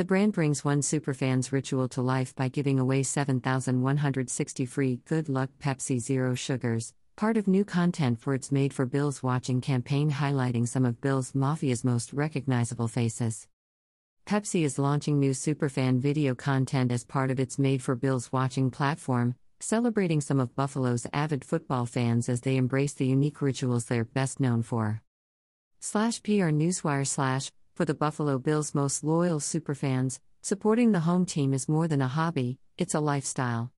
The brand brings one superfan's ritual to life by giving away 7,160 free Good Luck Pepsi Zero Sugars, part of new content for its Made for Bills Watching campaign highlighting some of Bills Mafia's most recognizable faces. Pepsi is launching new superfan video content as part of its Made for Bills Watching platform, celebrating some of Buffalo's avid football fans as they embrace the unique rituals they're best known for. Slash PR Newswire slash, for the Buffalo Bills' most loyal superfans, supporting the home team is more than a hobby, it's a lifestyle.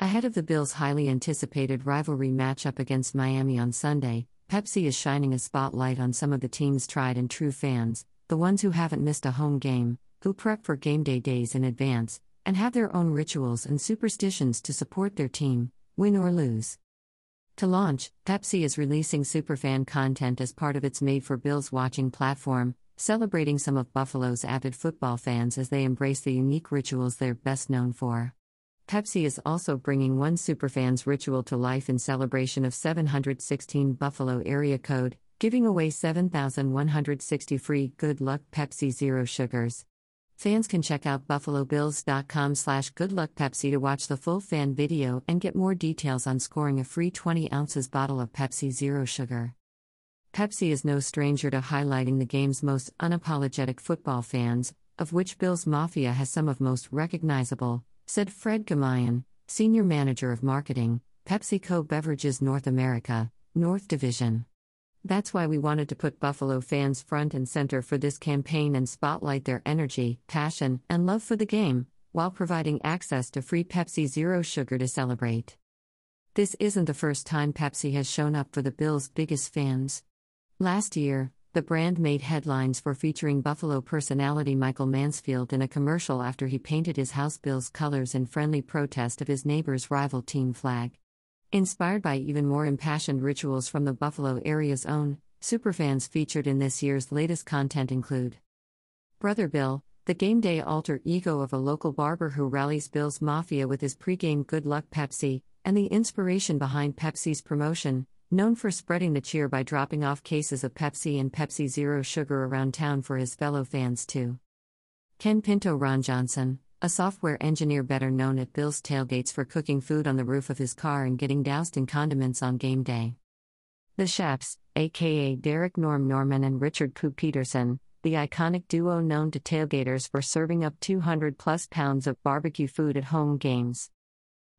Ahead of the Bills' highly anticipated rivalry matchup against Miami on Sunday, Pepsi is shining a spotlight on some of the team's tried and true fans, the ones who haven't missed a home game, who prep for game day days in advance, and have their own rituals and superstitions to support their team, win or lose. To launch, Pepsi is releasing superfan content as part of its Made for Bills watching platform, celebrating some of Buffalo's avid football fans as they embrace the unique rituals they're best known for. Pepsi is also bringing one superfan's ritual to life in celebration of 716 Buffalo area code, giving away 7,160 free Good Luck Pepsi Zero Sugars. Fans can check out buffalobills.com slash goodluckpepsi to watch the full fan video and get more details on scoring a free 20 ounces bottle of Pepsi Zero Sugar. Pepsi is no stranger to highlighting the game's most unapologetic football fans, of which Bills Mafia has some of most recognizable, said Fred Gamayan, Senior Manager of Marketing, PepsiCo Beverages North America, North Division. That's why we wanted to put Buffalo fans front and center for this campaign and spotlight their energy, passion, and love for the game, while providing access to free Pepsi Zero Sugar to celebrate. This isn't the first time Pepsi has shown up for the Bills' biggest fans. Last year, the brand made headlines for featuring Buffalo personality Michael Mansfield in a commercial after he painted his house Bills colors in friendly protest of his neighbor's rival team flag. Inspired by even more impassioned rituals from the Buffalo area's own, superfans featured in this year's latest content include Brother Bill, the game day alter ego of a local barber who rallies Bill's Mafia with his pregame Good Luck Pepsi, and the inspiration behind Pepsi's promotion, known for spreading the cheer by dropping off cases of Pepsi and Pepsi Zero sugar around town for his fellow fans too. Ken Pinto Ron Johnson, a software engineer better known at Bill's tailgates for cooking food on the roof of his car and getting doused in condiments on game day. The Chefs, aka Derek Norm Norman and Richard Coop Peterson, the iconic duo known to tailgaters for serving up 200 plus pounds of barbecue food at home games.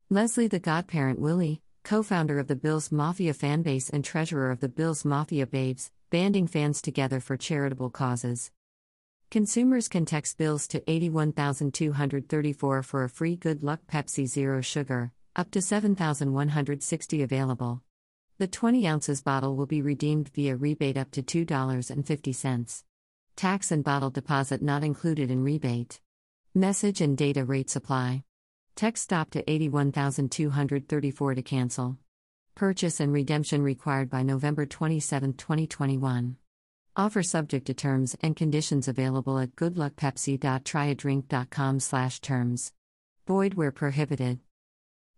Leslie the godparent Willie, co founder of the Bills Mafia fanbase and treasurer of the Bills Mafia Babes, banding fans together for charitable causes. Consumers can text bills to 81234 for a free Good Luck Pepsi Zero Sugar, up to 7160 available. The 20 ounces bottle will be redeemed via rebate up to $2.50. Tax and bottle deposit not included in rebate. Message and data rate supply. Text stop to 81234 to cancel. Purchase and redemption required by November 27, 2021. Offer subject to terms and conditions available at goodluckpepsi.tryadrink.com slash terms. Void where prohibited.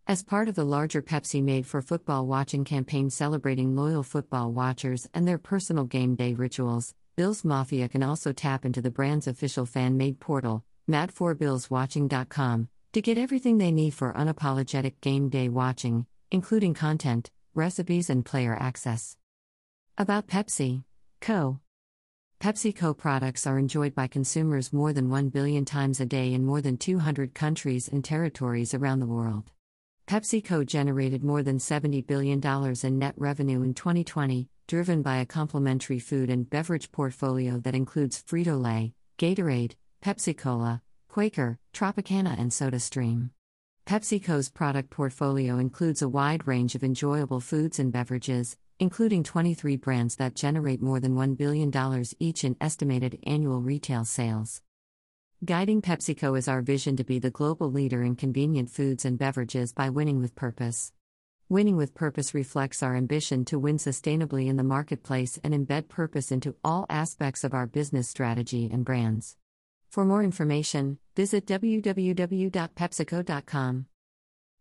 As part of the larger Pepsi Made for Football Watching campaign celebrating loyal football watchers and their personal game day rituals, Bills Mafia can also tap into the brand's official fan made portal, mad4billswatching.com, to get everything they need for unapologetic game day watching, including content, recipes, and player access. About Pepsi Co. PepsiCo products are enjoyed by consumers more than 1 billion times a day in more than 200 countries and territories around the world. PepsiCo generated more than $70 billion in net revenue in 2020, driven by a complementary food and beverage portfolio that includes Frito Lay, Gatorade, Pepsi Cola, Quaker, Tropicana, and SodaStream. PepsiCo's product portfolio includes a wide range of enjoyable foods and beverages, including 23 brands that generate more than $1 billion each in estimated annual retail sales. Guiding PepsiCo is our vision to be the global leader in convenient foods and beverages by winning with purpose. Winning with purpose reflects our ambition to win sustainably in the marketplace and embed purpose into all aspects of our business strategy and brands. For more information, visit www.pepsico.com.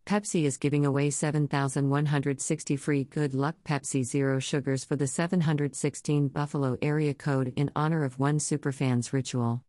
Pepsi is giving away 7,160 free Good Luck Pepsi Zero Sugars for the 716 Buffalo area code in honor of one superfan's ritual.